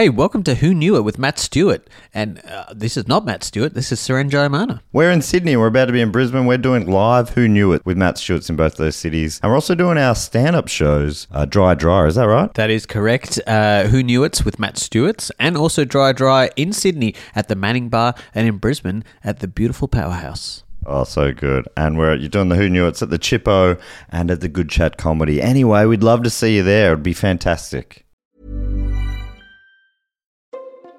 Hey, welcome to Who Knew It with Matt Stewart. And uh, this is not Matt Stewart, this is Seren Jayamana. We're in Sydney. We're about to be in Brisbane. We're doing live Who Knew It with Matt Stewart's in both those cities. And we're also doing our stand up shows, uh, Dry Dry. Is that right? That is correct. Uh, Who Knew It's with Matt Stewart and also Dry Dry in Sydney at the Manning Bar and in Brisbane at the beautiful Powerhouse. Oh, so good. And we're you're doing the Who Knew It's at the Chippo and at the Good Chat Comedy. Anyway, we'd love to see you there. It'd be fantastic.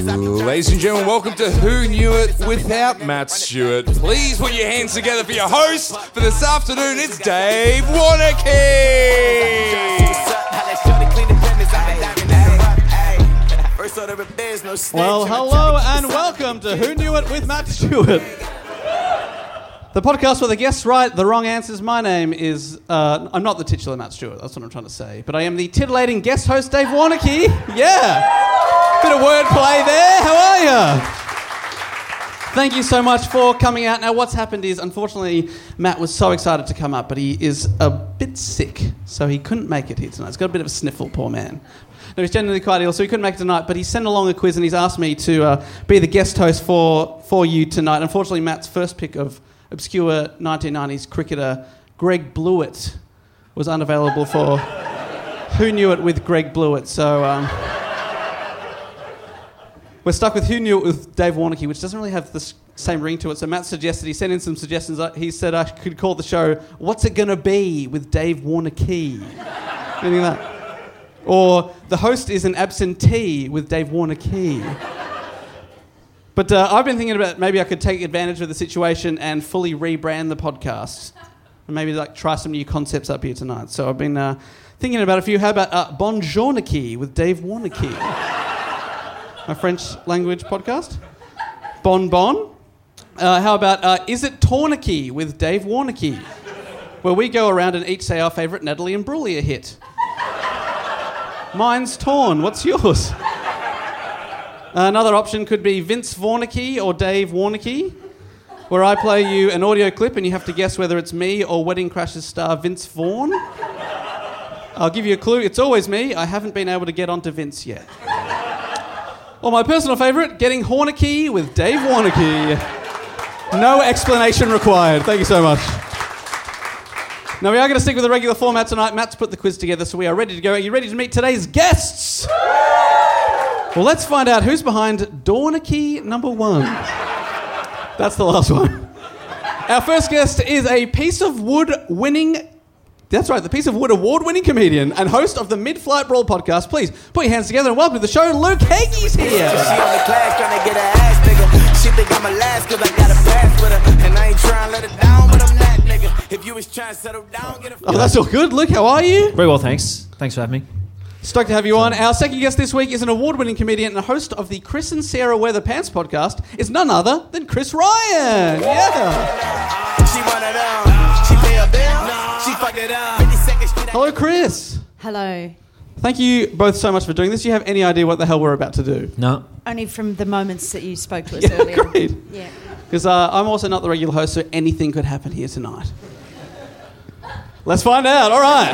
Ladies and gentlemen, welcome to Who Knew It without Matt Stewart. Please put your hands together for your host for this afternoon. It's Dave Warneke. Well, hello and welcome to Who Knew It with Matt Stewart. The podcast where the guests write the wrong answers. My name is, uh, I'm not the titular Matt Stewart, that's what I'm trying to say, but I am the titillating guest host, Dave Warneke. Yeah. Bit of wordplay there. How are you? Thank you so much for coming out. Now, what's happened is, unfortunately, Matt was so excited to come up, but he is a bit sick, so he couldn't make it here tonight. He's got a bit of a sniffle, poor man. No, he's generally quite ill, so he couldn't make it tonight. But he sent along a quiz and he's asked me to uh, be the guest host for, for you tonight. Unfortunately, Matt's first pick of obscure 1990s cricketer Greg Blewett was unavailable for Who Knew It with Greg Blewett. So um, we're stuck with Who Knew It with Dave Warneke, which doesn't really have the same ring to it. So Matt suggested, he sent in some suggestions. Uh, He said I could call the show What's It Gonna Be with Dave Warneke? Anything that? Or the host is an absentee with Dave Warneke. But uh, I've been thinking about maybe I could take advantage of the situation and fully rebrand the podcast, and maybe like try some new concepts up here tonight. So I've been uh, thinking about a few. How about uh, Bonjournicky with Dave Warneke, my French language podcast. Bon Bon. Uh, how about uh, Is It Tornicky with Dave Warneke, where we go around and each say our favourite Natalie Imbruglia hit. Mine's torn. What's yours? Another option could be Vince Warnicky or Dave Warneke, where I play you an audio clip and you have to guess whether it's me or Wedding Crashers star Vince Vaughn. I'll give you a clue. It's always me. I haven't been able to get onto Vince yet. Or my personal favourite, Getting Hornicky with Dave Warneke. No explanation required. Thank you so much. Now we are going to stick with the regular format tonight. Matt's put the quiz together, so we are ready to go. Are you ready to meet today's guests? Well, let's find out who's behind Dornicky number one. That's the last one. Our first guest is a piece of wood winning. That's right, the piece of wood award winning comedian and host of the Mid Flight Brawl podcast. Please put your hands together and welcome to the show, Luke Heggie's She here. on the class trying to get her ass bigger. She think I'm a last cause I got a pass with her. And I ain't trying to let her down, but I'm that nigga. If you was trying to settle down, get a Oh, that's all good. Luke, how are you? Very well, thanks. Thanks for having me. Stoked to have you on. Our second guest this week is an award winning comedian and host of the Chris and Sarah Wear the Pants podcast. Is none other than Chris Ryan. Yeah. She one of them. She pay a bill. She fuck it up. 50 seconds, she Hello, Chris. Hello. Thank you both so much for doing this. Do you have any idea what the hell we're about to do? No. Only from the moments that you spoke to us Yeah, earlier. great. Yeah. Because uh, I'm also not the regular host, so anything could happen here tonight. Let's find out. All right.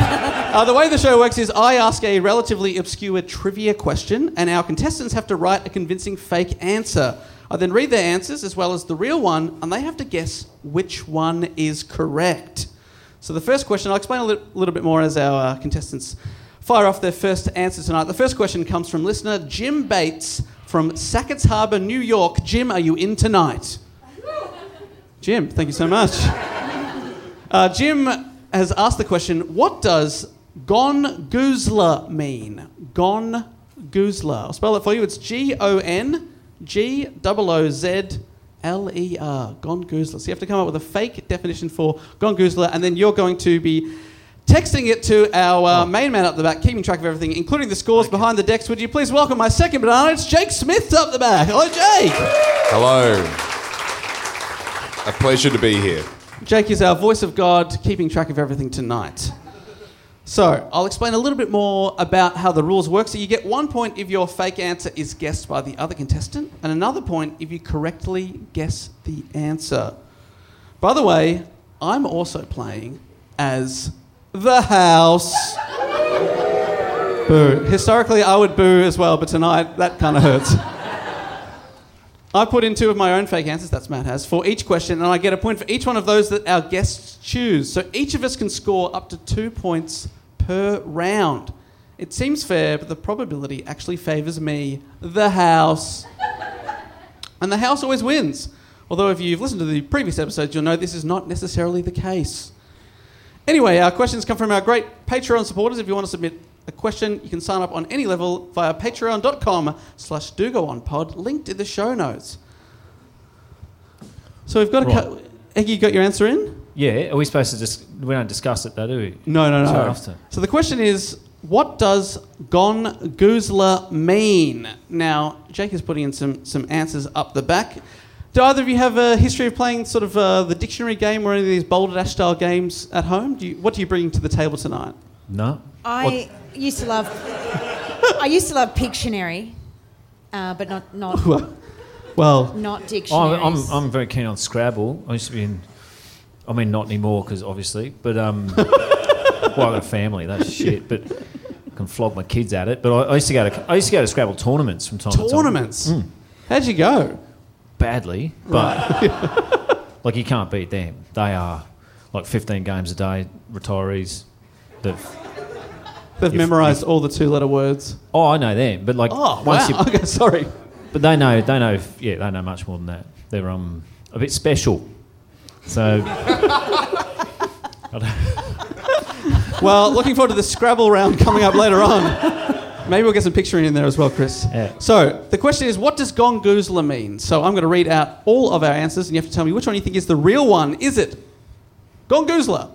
Uh, the way the show works is I ask a relatively obscure trivia question, and our contestants have to write a convincing fake answer. I then read their answers as well as the real one, and they have to guess which one is correct. So the first question, I'll explain a li- little bit more as our uh, contestants fire off their first answer tonight. The first question comes from listener Jim Bates from Sackets Harbor, New York. Jim, are you in tonight? Jim, thank you so much. Uh, Jim has asked the question What does Gongoozler mean? Gon Goozler. I'll spell it for you. It's G O N G O O Z L E R. Gongoozler. So you have to come up with a fake definition for Gongoozler, and then you're going to be texting it to our uh, main man up the back, keeping track of everything, including the scores behind the decks. Would you please welcome my second banana? It's Jake Smith up the back. Hello, Jake. Hello. A pleasure to be here. Jake is our voice of God, keeping track of everything tonight. So, I'll explain a little bit more about how the rules work. So, you get one point if your fake answer is guessed by the other contestant, and another point if you correctly guess the answer. By the way, I'm also playing as the house. boo. Historically, I would boo as well, but tonight, that kind of hurts. I put in two of my own fake answers, that's Matt has, for each question, and I get a point for each one of those that our guests choose. So each of us can score up to two points per round. It seems fair, but the probability actually favours me, the house. and the house always wins. Although, if you've listened to the previous episodes, you'll know this is not necessarily the case. Anyway, our questions come from our great Patreon supporters. If you want to submit a question, you can sign up on any level via patreon.com slash do go on pod, linked in the show notes. So we've got a... Right. Cu- Eggy, you got your answer in? Yeah, are we supposed to just? We don't discuss it though, do we? No, no, no. So after. So the question is, what does Gon Goozler mean? Now, Jake is putting in some, some answers up the back. Do either of you have a history of playing sort of uh, the dictionary game or any of these Balderdash style games at home? Do you, what do you bring to the table tonight? No. I used to love. I used to love Pictionary, uh, but not not Well, not I'm, dictionaries. I'm, I'm very keen on Scrabble. I used to be in. I mean, not anymore because obviously, but um, well, I got a family. That's shit. But I can flog my kids at it. But I, I used to go to I used to go to Scrabble tournaments from time to time. tournaments. How'd you go? badly, but like you can't beat them. They are like 15 games a day, retirees. They've If- memorised all the two letter words. oh, I know them, but like Oh, once wow. you, Okay, sorry. but they know they know yeah they know much more than that. They're um a bit special. So Well, looking forward to the Scrabble round coming up later on. Maybe we'll get some picturing in there as well, Chris. Yeah. So the question is, what does Gongoozler mean? So I'm going to read out all of our answers, and you have to tell me which one you think is the real one. Is it Gongoozler?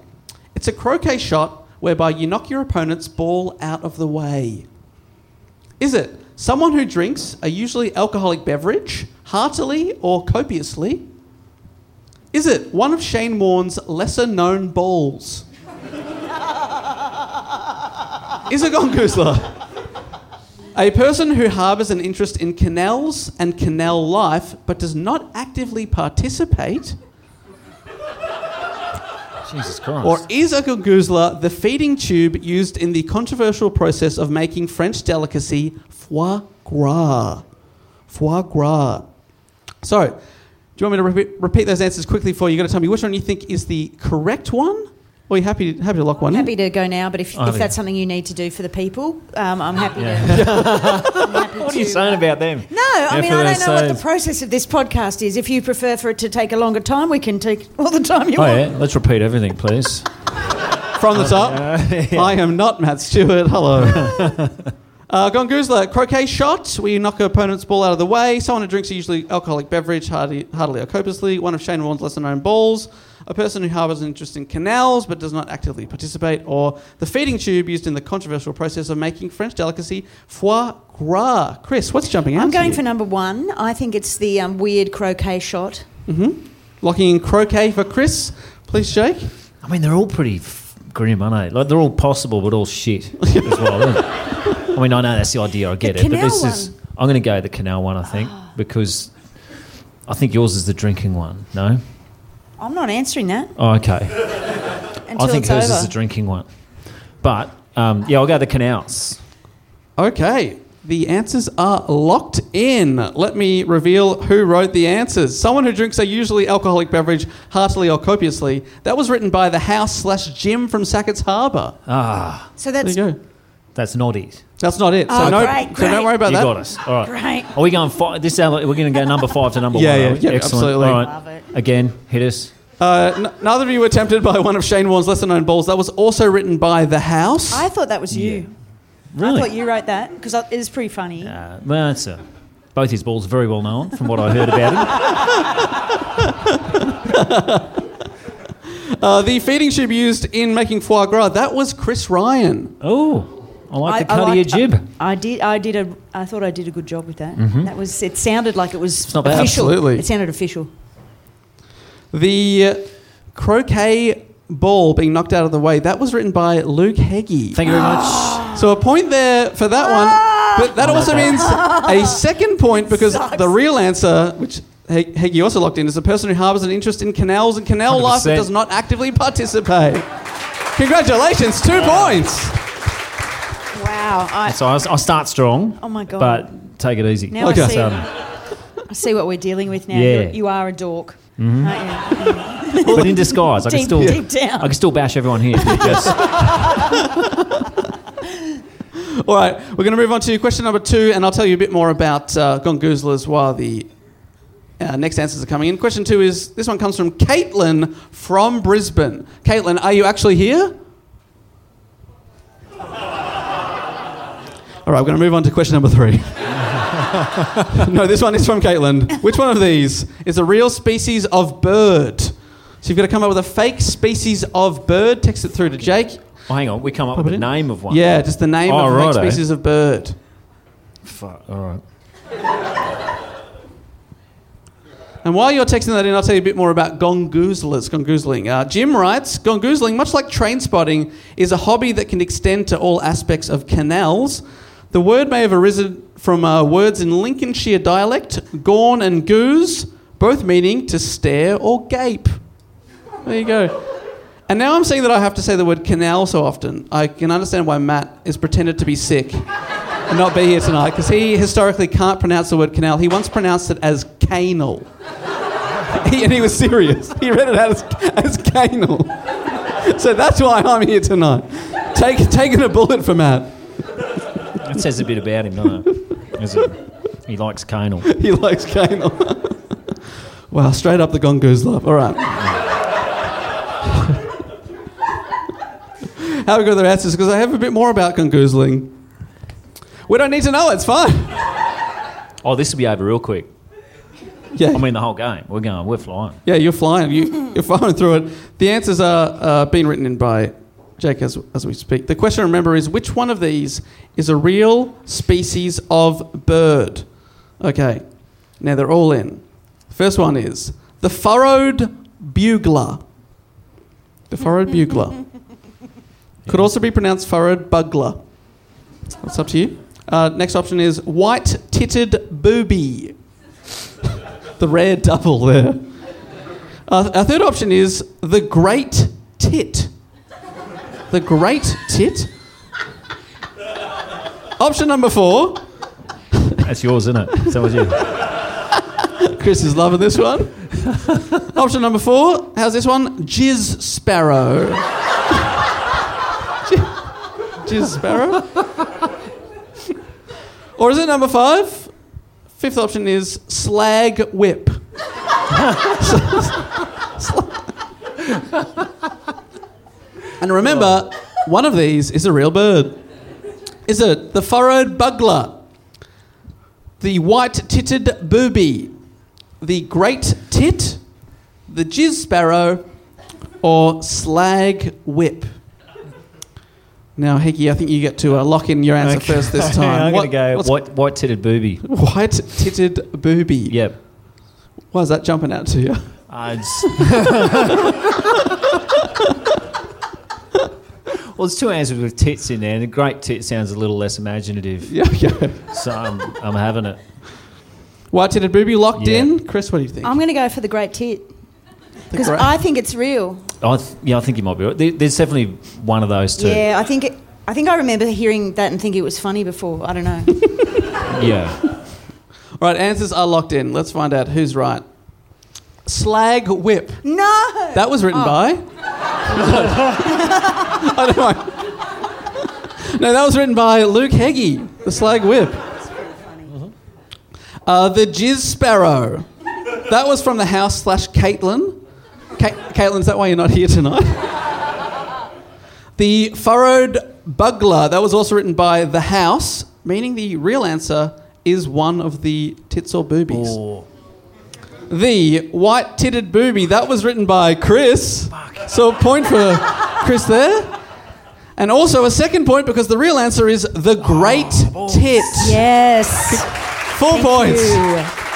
It's a croquet shot whereby you knock your opponent's ball out of the way. Is it someone who drinks a usually alcoholic beverage heartily or copiously? Is it one of Shane Warne's lesser known balls? Is it a gongoozler a person who harbours an interest in canals and canal life but does not actively participate? Jesus Christ. Or is a gongoozler the feeding tube used in the controversial process of making French delicacy foie gras? Foie gras. So, do you want me to repeat those answers quickly for you? You've got to tell me which one you think is the correct one? Or are you happy to, happy to lock one in? happy to go now, but if, Oh, if that's something you need to do for the people, um, I'm happy to. I'm happy what are you to, saying uh, about them? No, I Yeah, mean for I don't know what the save. process of this podcast is. If you prefer for it to take a longer time, we can take all the time you Oh want. yeah, let's repeat everything, please. From the top, I am not Matt Stewart. Hello. uh, Gongoozler, croquet shot. We knock an opponent's ball out of the way. Someone who drinks a usually alcoholic beverage, hearty, heartily or copiously. One of Shane Warne's lesser known balls. A person who harbours an interest in canals but does not actively participate. Or the feeding tube used in the controversial process of making French delicacy foie gras. Chris, what's jumping out? I'm to going you? for number one. I think it's the um, weird croquet shot. Locking in croquet for Chris. Please, Jake. I mean, they're all pretty f- grim, aren't they? Like they're all possible, but all shit as well. I mean, I know that's the idea. I get The it, but canal this is. I'm going to go the canal one. I think because I think yours is the drinking one. No. I'm not answering that Oh, okay. until I think it's hers over. is the drinking one. But um, yeah, I'll go the canals. Okay, the answers are locked in. Let me reveal who wrote the answers. Someone who drinks a usually alcoholic beverage heartily or copiously. That was written by the house slash Jim from Sackets Harbor. Ah, so There that's you go. that's not it. That's not it. So, Oh, no, great, so don't worry about you that. got us. All right. Great. Are we going five? This hour, we're going to go number five to number Yeah, one. yeah, are we? yeah, Excellent. absolutely. All right. Love it. Again, hit us. Uh, n- neither of you were tempted by one of Shane Warne's lesser known balls. That was also written by the house. I thought that was you. Really? I thought you wrote that because it is pretty funny. Uh, well, that's a, Both his balls very well known from what I heard about him. Uh, the feeding tube used in making foie gras, that was Chris Ryan. Oh, I like the cut of your jib. I, I did. I did a. I thought I did a good job with that. That was. It sounded like it was not bad. official. Absolutely. It sounded official. The uh, croquet ball being knocked out of the way, that was written by Luke Heggie. Thank you very much. So a point there for that one. But that also means a second point because the real answer, which He- Heggie also locked in, is a person who harbours an interest in canals and canal life but 100%. does not actively participate. Congratulations, two points. Wow. I, So I'll, I'll start strong. Oh my God. But take it easy. now Okay. I, see, Um, I see what we're dealing with now. Yeah. You're, you are a dork. aren't you? but in disguise, I can Deep- still deep down. I can still bash everyone here. Yes. All right, we're going to move on to question number two, and I'll tell you a bit more about uh, Gongoozlers while the uh, next answers are coming in. Question two is this one comes from Caitlin from Brisbane. Caitlin, are you actually here? All right, we're going to move on to question number three. no, this one is from Caitlin. Which one of these is a real species of bird? So you've got to come up with a fake species of bird. Text it through to Jake. Oh, hang on, we come up with the name of one. Yeah, just the name Oh, of a fake species of bird. Fuck. All right. And while you're texting that in, I'll tell you a bit more about gongoozlers, gongoozling. Uh, Jim writes, gongoozling, much like train spotting, is a hobby that can extend to all aspects of canals. The word may have arisen from uh, words in Lincolnshire dialect, gorn and goose, both meaning to stare or gape. There you go. And now I'm saying that I have to say the word canal so often. I can understand why Matt is pretended to be sick and not be here tonight because he historically can't pronounce the word canal. He once pronounced it as canal. He, and he was serious. He read it out as, as canal. So that's why I'm here tonight. Take, taking a bullet for Matt. Says a bit about him, doesn't it? Is it? He likes canal. He likes canal. wow, straight up the gongoose love. All right. How we got their answers? Because I have a bit more about gongoozling. We don't need to know. It's fine. Oh, this will be over real quick. Yeah. I mean, the whole game. We're going. We're flying. Yeah, you're flying. You, you're flying through it. The answers are uh, being written in by Jake as, as we speak. The question, remember, is which one of these is a real species of bird? Okay, now they're all in. First one is the furrowed bugler. The furrowed bugler. Could also be pronounced furrowed bugler. That's up to you. Uh, next option is white titted booby the rare double there. Uh, our third option is the great tit. The great tit. Option number four. That's yours, isn't it? So was you. Chris is loving this one. Option number four. How's this one? Jizz sparrow. Jizz sparrow. Or is it number five? Fifth option is slag whip. and remember, one of these is a real bird. Is it the furrowed bugler, the white titted booby, the great tit, the jizz sparrow, or slag whip? Now, Heggie, I think you get to uh, lock in your answer Okay. first this time. I'm What- going to go what's- white, white-titted booby. White titted booby. Yep. Why is that jumping out to you? Uh, it's- well, there's two answers with tits in there, and a great tit sounds a little less imaginative. Yeah, yeah. So I'm, I'm having it. White titted booby locked Yeah. in. Chris, what do you think? I'm going to go for the great tit because great- I think it's real. I th- yeah, I think you might be right. There, there's definitely one of those two. Yeah, I think it, I think I remember hearing that and thinking it was funny before. I don't know. Yeah. All right, answers are locked in. Let's find out who's right. Slag whip. no. That was written Oh. by. I don't know. No, that was written by Luke Heggie, the slag whip. Uh, the Jizz Sparrow. That was from the house slash Caitlin. Ca- Caitlin, is that why you're not here tonight? the Furrowed Bugler. That was also written by The House, meaning the real answer is one of the tits or boobies? The white titted booby. That was written by Chris. So a point for Chris there. And also a second point because the real answer is the oh, great tit. Yes. Four Thank points. you.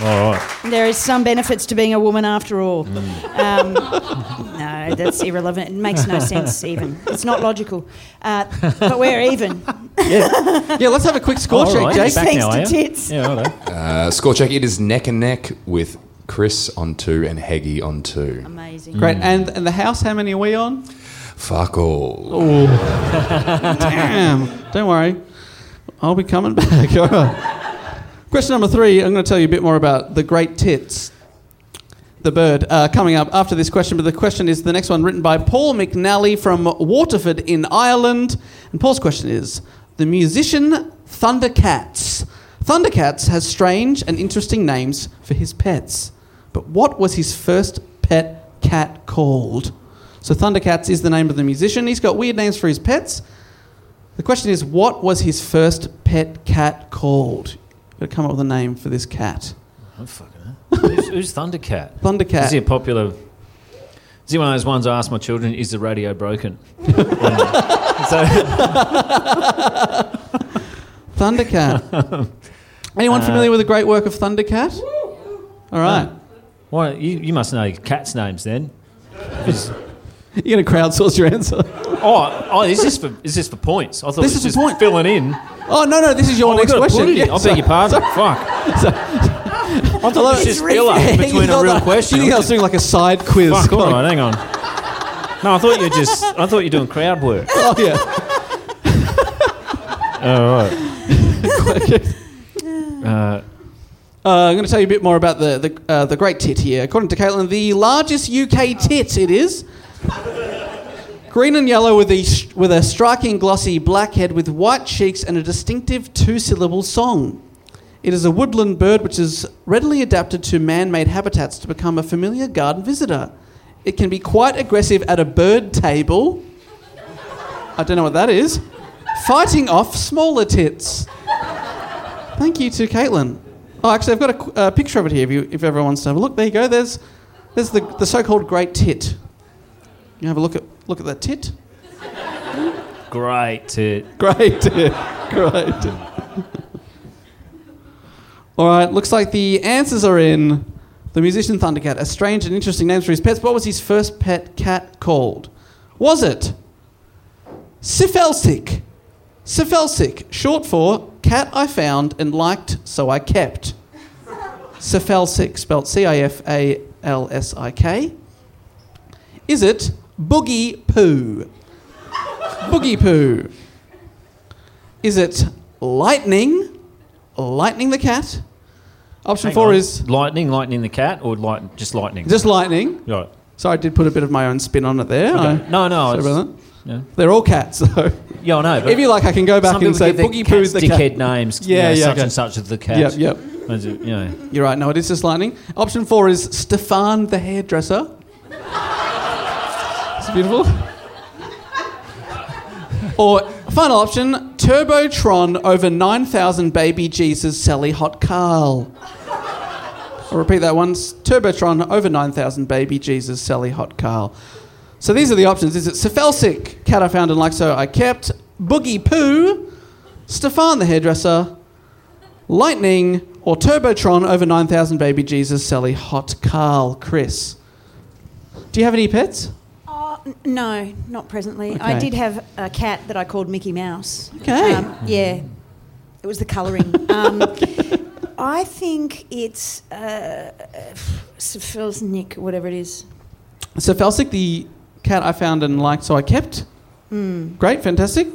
All right. There is some benefits to being a woman after all. Mm. Um, no, that's irrelevant. It makes no sense even. It's not logical. Uh, but we're even. Yeah, yeah, let's have a quick score All check, right. Jake. Back Thanks now, to tits. Yeah, righto. Uh, score check. It is neck and neck with Chris on two and Heggie on two. Amazing. Great. And and the house, how many are we on? Fuck all. Oh. Damn. Don't worry. I'll be coming back. All right. Question number three. I'm going to tell you a bit more about the great tits, the bird, uh, coming up after this question. But the question is the next one, written by Paul McNally from Waterford in Ireland. And Paul's question is the musician Thundercats. Thundercats has strange and interesting names for his pets. But what was his first pet cat called? So Thundercats is the name of the musician. He's got weird names for his pets. The question is, what was his first pet cat called? Got to come up with a name for this cat. I'm fucking hell. who's, who's Thundercat? Thundercat. Is he a popular? Is he one of those ones I ask my children? Is the radio broken? so, Thundercat. Anyone uh, familiar with the great work of Thundercat? All right. why you, you must know cats' names then. You're going to crowdsource your answer. oh, oh, is this for is this for points? I thought This it was is just point. filling in. Oh, no, no, this is your Oh, we next gotta question. put it. Yeah, I beg your pardon. Fuck. I thought was just filler between a real on. question. You think I was doing like a side quiz? Fuck, all right, hang on. No, I thought you were just. I thought you were doing crowd work. Oh, yeah. All right. Uh, Uh, I'm going to tell you a bit more about the the, uh, the great tit here. According to Caitlin, the largest UK tit it is. Green and yellow with a, with a striking glossy black head with white cheeks and a distinctive two syllable song. It is a woodland bird which is readily adapted to man made habitats to become a familiar garden visitor. It can be quite aggressive at a bird table. I don't know what that is. Fighting off smaller tits. Thank you to Caitlin. Oh, actually, I've got a uh, picture of it here if, you, if everyone wants to have a look. There you go. There's, there's the, the so-called great tit. You have a look at look at that tit. great. tit. Great tit. Great tit. All right. Looks like the answers are in. The musician Thundercat, a strange and interesting names for his pets. What was his first pet cat called? Was it Cifalsik? Cifalsik, short for cat I found and liked, so I kept. Cifalsik, spelled C I F A L S I K. Is it Boogie Poo? Boogie Poo. Is it Lightning? Lightning the cat? Option hang four on. is lightning, lightning the cat, or light, just lightning. just Lightning. right. Sorry, I did put a bit of my own spin on it there. I- No, no, sorry it's- about that. Yeah. They're all cats, though. Yeah, I know. But if you like, I can go back some and people say give their Boogie cats Poo's the dickhead cat. names. Yeah, you know, yeah, Such okay. and such of the cat. Yep, yep. It- you know. You're right. No, it is just lightning. Option four is Stefan the hairdresser. It's beautiful. Or final option, Turbotron over 9,000 baby Jesus Sally Hot Carl. I'll repeat that once. Turbotron over 9,000 baby Jesus Sally Hot Carl. So these are the options. Is it Cifalsik, cat I found and like so I kept, Boogie Poo, Stefan the hairdresser, Lightning, or Turbotron over 9,000 baby Jesus Sally Hot Carl Chris? Do you have any pets? No, not presently. I did have a cat that I called Mickey Mouse. Okay. Um, yeah, it was the colouring. Um, I think it's uh, Nick, whatever it is. So Felsik, the cat I found and liked, so I kept. Great, fantastic.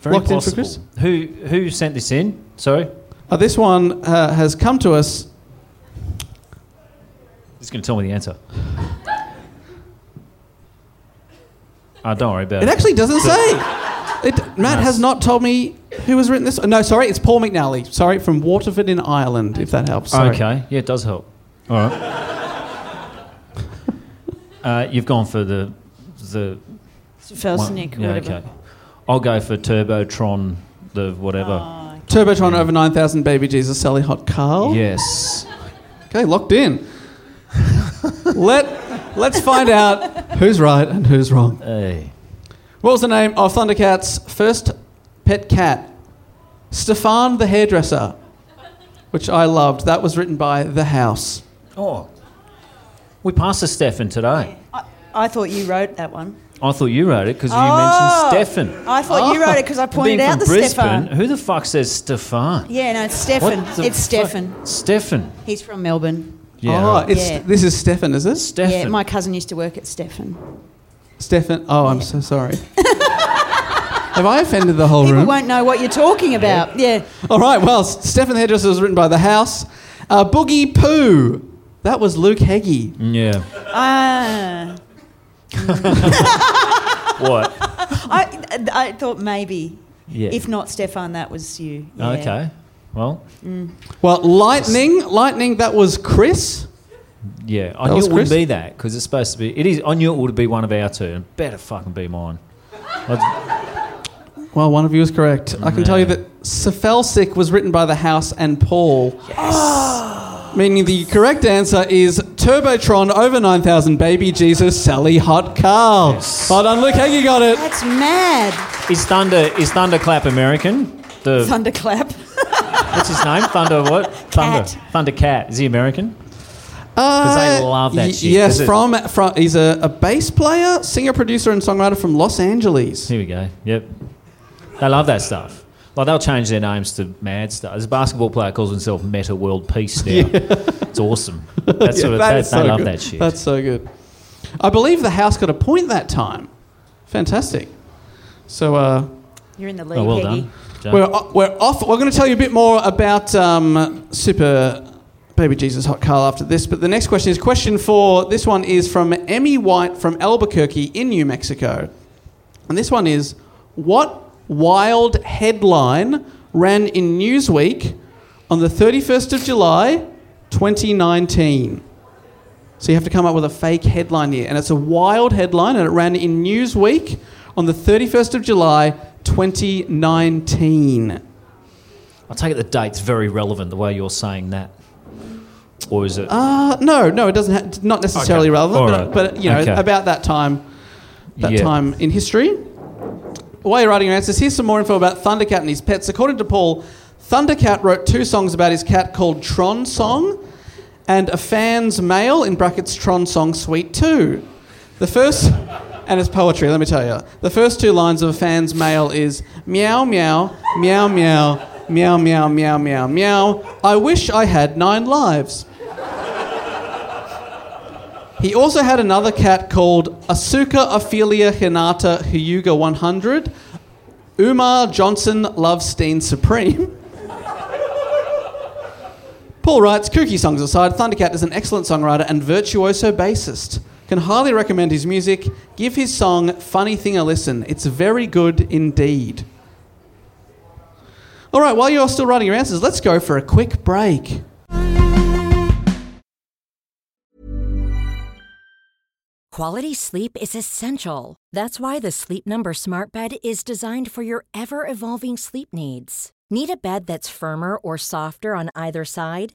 Very Locked in for possible. Chris? Who who sent this in? Sorry, Uh, this one uh, has come to us. he's going to tell me the answer. Oh, don't worry about It it. actually doesn't say. It, Matt Nice. has not told me who has written this. No, sorry, it's Paul McNally. Sorry, from Waterford in Ireland, if that helps. Sorry. Okay, yeah, it does help. All right. uh, you've gone for the the one- Felsnick, yeah, whatever. okay. I'll go for Turbotron, the whatever. Oh, okay. Turbotron over 9,000 Baby Jesus Sally Hot Carl. Yes. Okay, locked in. Let, let's find out who's right and who's wrong. Hey. What was the name of Thundercat's first pet cat? Stefan the hairdresser, which I loved. That was written by The House. Oh. We passed to Stefan today. I, I thought you wrote that one. I thought you wrote it because you Oh. mentioned Stefan. I thought you wrote it because I pointed Being out from the Brisbane, Stefan. who the fuck says Stefan? Yeah, no, it's Stefan. What the It's fuck? Stefan. Stefan. He's from Melbourne. Yeah. oh, right. it's, Yeah. this is Stefan, is it? Stefan. Yeah, my cousin used to work at Stefan. Stefan. Oh, I'm so sorry. Have I offended the whole People room? won't know what you're talking about. Yeah. All right, well, S- Stefan the Hairdresser was written by The House. Uh, Boogie Poo. That was Luke Heggie. yeah. Ah. What? I, I thought maybe, Yeah. if not Stefan, that was you. Yeah. Okay. Well, Well, Lightning. Lightning, that was Chris. yeah. I That knew was it wouldn't be that because it's supposed to be. It is. I knew it would be one of our two, and better fucking be mine. Well, one of you is correct. I can tell you that Cifalsik was written by The House and Paul. Yes. Meaning the correct answer is Turbotron over 9,000 Baby Jesus Sally Hot Carl. Well done, Luke Heggie got it. That's mad. is Thunder is Thunderclap American? The Thunderclap. What's his name? Thunder what? Thunder. Thunder Cat. Is he American? Because they love that shit, Yes, 'cause it- from, from he's a, a bass player, singer, producer, and songwriter from Los Angeles. Here we go. Yep. They love that stuff. Like they'll change their names to Mad Star. There's a basketball player calls himself Metta World Peace now. It's awesome. That's Yeah, sort of, that that, is they so love good. that shit. That's so good. I believe the house got a point that time. Fantastic. So uh, You're in the lead, oh, well Heggie. done. Joe. we're, we're off. We're going to tell you a bit more about um, Super Baby Jesus Hot Carl after this. But the next question is question four. This one is from Emmy White from Albuquerque in New Mexico. And this one is What wild headline ran in Newsweek on the 31st of July 2019? So you have to come up with a fake headline here. And it's a wild headline, and it ran in Newsweek on the 31st of July 2019. I take it the date's very relevant the way you're saying that. Or is it? Uh, no, no, it doesn't. Ha- not necessarily Okay. relevant, All but, but you know, Okay. about that time, that Yeah. time in history. While you're writing your answers, here's some more info about Thundercat and his pets. According to Paul, Thundercat wrote two songs about his cat called Tron Song and a fan's mail in brackets Tron Song Suite 2. The first, and it's poetry, let me tell you. The first two lines of a fan's mail is meow, meow, meow, meow, meow, meow, meow, meow, meow. I wish I had nine lives. He also had another cat called Asuka Ophelia Hinata Hyuga 100, Umar Johnson Lovestein Supreme. Paul writes, kooky songs aside, Thundercat is an excellent songwriter and virtuoso bassist. Can highly recommend his music. Give his song Funny Thing a listen. It's very good indeed. All right, while you're still writing your answers, let's go for a quick break. Quality sleep is essential. That's why the Sleep Number Smart Bed is designed for your ever evolving sleep needs. Need a bed that's firmer or softer on either side?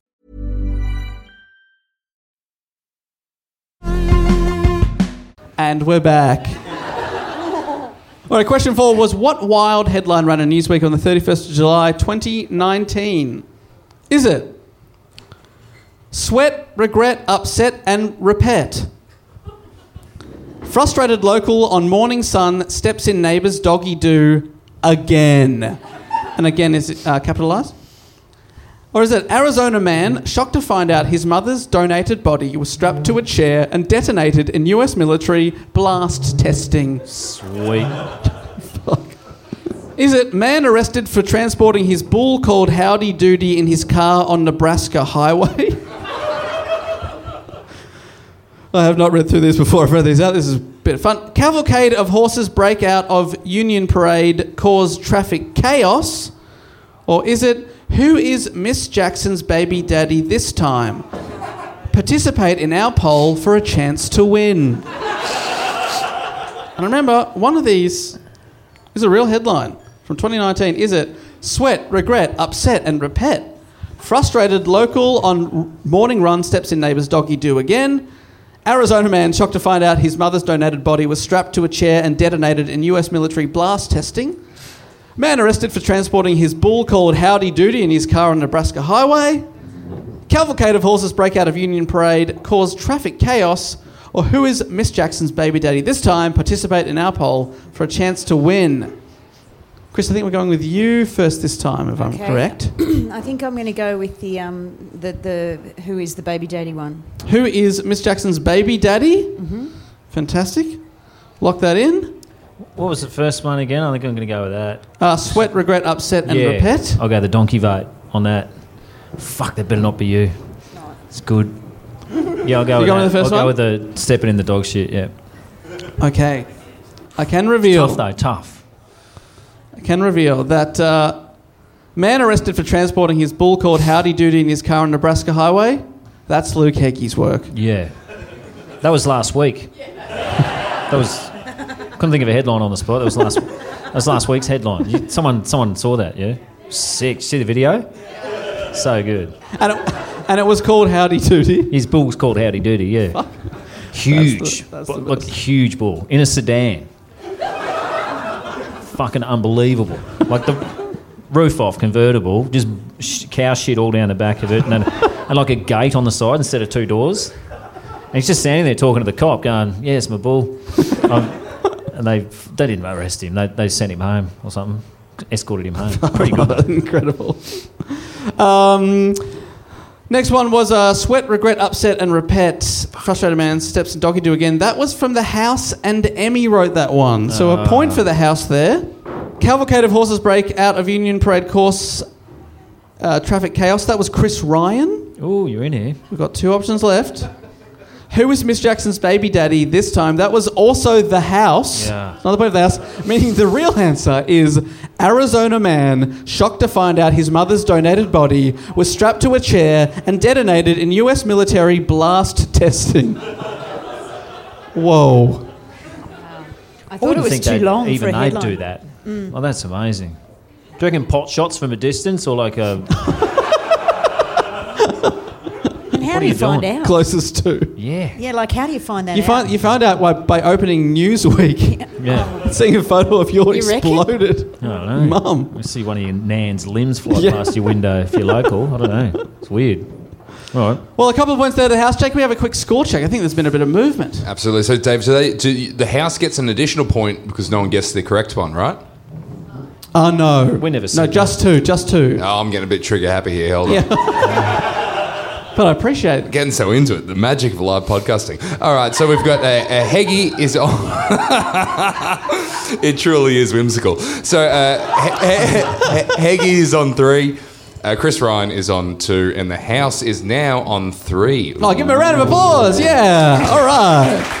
And we're back. All right, question four was what wild headline ran in Newsweek on the 31st of July 2019? Is it sweat, regret, upset, and repet? Frustrated local on Morning Sun steps in neighbour's doggy do again. And again is uh, capitalised? Or is it Arizona man shocked to find out his mother's donated body was strapped to a chair and detonated in US military blast testing? Sweet. Is it man arrested for transporting his bull called Howdy Doody in his car on Nebraska highway? I have not read through these before. I've read these out. This is a bit of fun. Cavalcade of horses break out of Union Parade cause traffic chaos? Or is it who is Miss Jackson's baby daddy this time? Participate in our poll for a chance to win. And remember, one of these is a real headline from 2019. Is it sweat, regret, upset, and repet? Frustrated local on morning run steps in neighbour's doggy do again. Arizona man shocked to find out his mother's donated body was strapped to a chair and detonated in US military blast testing. Man arrested for transporting his bull called Howdy Doody in his car on Nebraska highway. Cavalcade of horses break out of Union Parade, cause traffic chaos. Or who is Miss Jackson's baby daddy? This time, participate in our poll for a chance to win. Chris, I think we're going with you first this time, if I'm correct. I think I'm going to go with the um, the the who is the baby daddy one. Who is Miss Jackson's baby daddy? Mm-hmm. Fantastic. Lock that in. What was the first one again? I think I'm going to go with that. Uh, sweat, regret, upset, and yeah, repet. I'll go the donkey vote on that. Fuck, that better not be you. It's good. Yeah, I'll go with that. with the first I'll one? go with the stepping in the dog shit. Yeah, Okay. I can reveal. tough though, tough. I can reveal that uh, man arrested for transporting his bull called Howdy Doody in his car on Nebraska highway. That's Luke Heggie's work. Yeah, that was last week. that was. Couldn't think of a headline on the spot. That was last. That was last week's headline. You, someone, someone saw that. Yeah, sick. See the video? So good. And it, and it was called Howdy Doody. His bull's called Howdy Doody. Yeah, huge, that's the Bu- like huge bull in a sedan. Fucking unbelievable. Like the roof off convertible, just sh- cow shit all down the back of it, and, then, and like a gate on the side instead of two doors. And he's just standing there talking to the cop, going, "Yeah, it's my bull." And they they didn't arrest him. They they sent him home or something. Escorted him home. Pretty good. Incredible. Um, next one was uh, sweat, regret, upset, and repet. Frustrated man steps and doggy do again. That was from the house, and Emmy wrote that one. So a point for the house there. Cavalcade of horses break out of Union Parade course. Uh, traffic chaos. That was Chris Ryan. Oh, you're in here. We've got two options left. Who was Miss Jackson's baby daddy this time? That was also the house. Yeah. Another point of the house. Meaning the real answer is Arizona man shocked to find out his mother's donated body was strapped to a chair and detonated in US military blast testing. Whoa. I I thought it was think too long even for a they'd headline. do that. Oh, that's amazing. Do you reckon pot shots from a distance or like a And how What do are you you find doing? out? Closest to. yeah Yeah, like how do you find that You out? find you found out by, by opening Newsweek, yeah? seeing a photo of your You exploded I don't know. mum. I see one of your nan's limbs fly Yeah. past your window if you're local. I don't know. It's weird. All right. Well, a couple of points there to the house. Jake, we have a quick score check. I think there's been a bit of movement. Absolutely. So, Dave, so they, do, the house gets an additional point because no one guessed the correct one, right? Oh no, We never No, said just two, just two. Oh, I'm getting a bit trigger happy here. Hold on. Yeah. but I appreciate it. Getting so into it, the magic of live podcasting. All right, so we've got a, uh, Heggie is on. it truly is whimsical. So uh, He- He- He- Heggie is on three, uh, Chris Ryan is on two, and the house is now on three. Oh, give him a round of applause. Yeah. All right.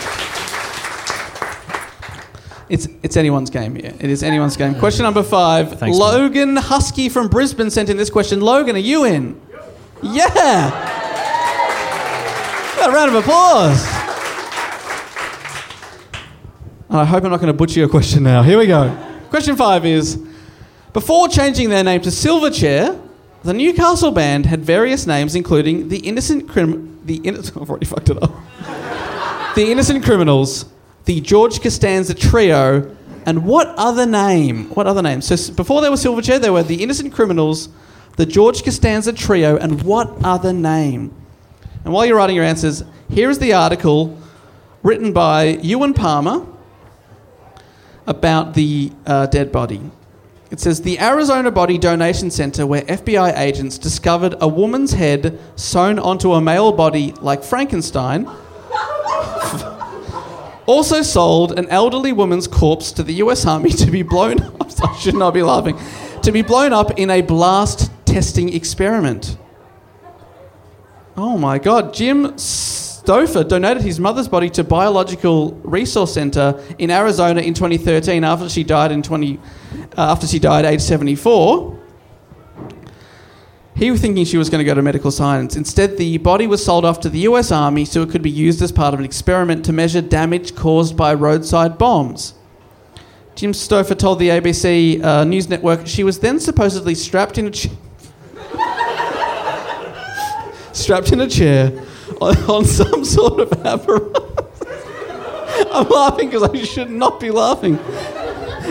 It's, it's anyone's game here. It is anyone's game. Question number five. Thanks, Logan Husky from Brisbane sent in this question. Logan, are you in? Yeah. Got a round of applause. I hope I'm not going to butcher your question now. Here we go. Question five is Before changing their name to Silverchair, the Newcastle band had various names, including the Innocent Crim. The I've already fucked it up. the Innocent Criminals, the George Costanza Trio, and what other name? What other name? So before they were Silverchair, they were the Innocent Criminals, the George Costanza Trio, and what other name? And while you're writing your answers, here is the article written by Ewan Palmer about the uh, dead body. It says the Arizona Body Donation Center, where FBI agents discovered a woman's head sewn onto a male body like Frankenstein, also sold an elderly woman's corpse to the US Army to be blown up. I should not be laughing. To be blown up in a blast testing experiment. Oh my God. Jim Stauffer donated his mother's body to Biological Resource Center in Arizona in 2013 after she died in 20, uh, after she died age 74. He was thinking she was going to go to medical science. Instead, the body was sold off to the US Army so it could be used as part of an experiment to measure damage caused by roadside bombs. Jim Stauffer told the ABC uh, News Network she was then supposedly strapped in a chair. Strapped in a chair on, on some sort of apparatus. I'm laughing because I should not be laughing.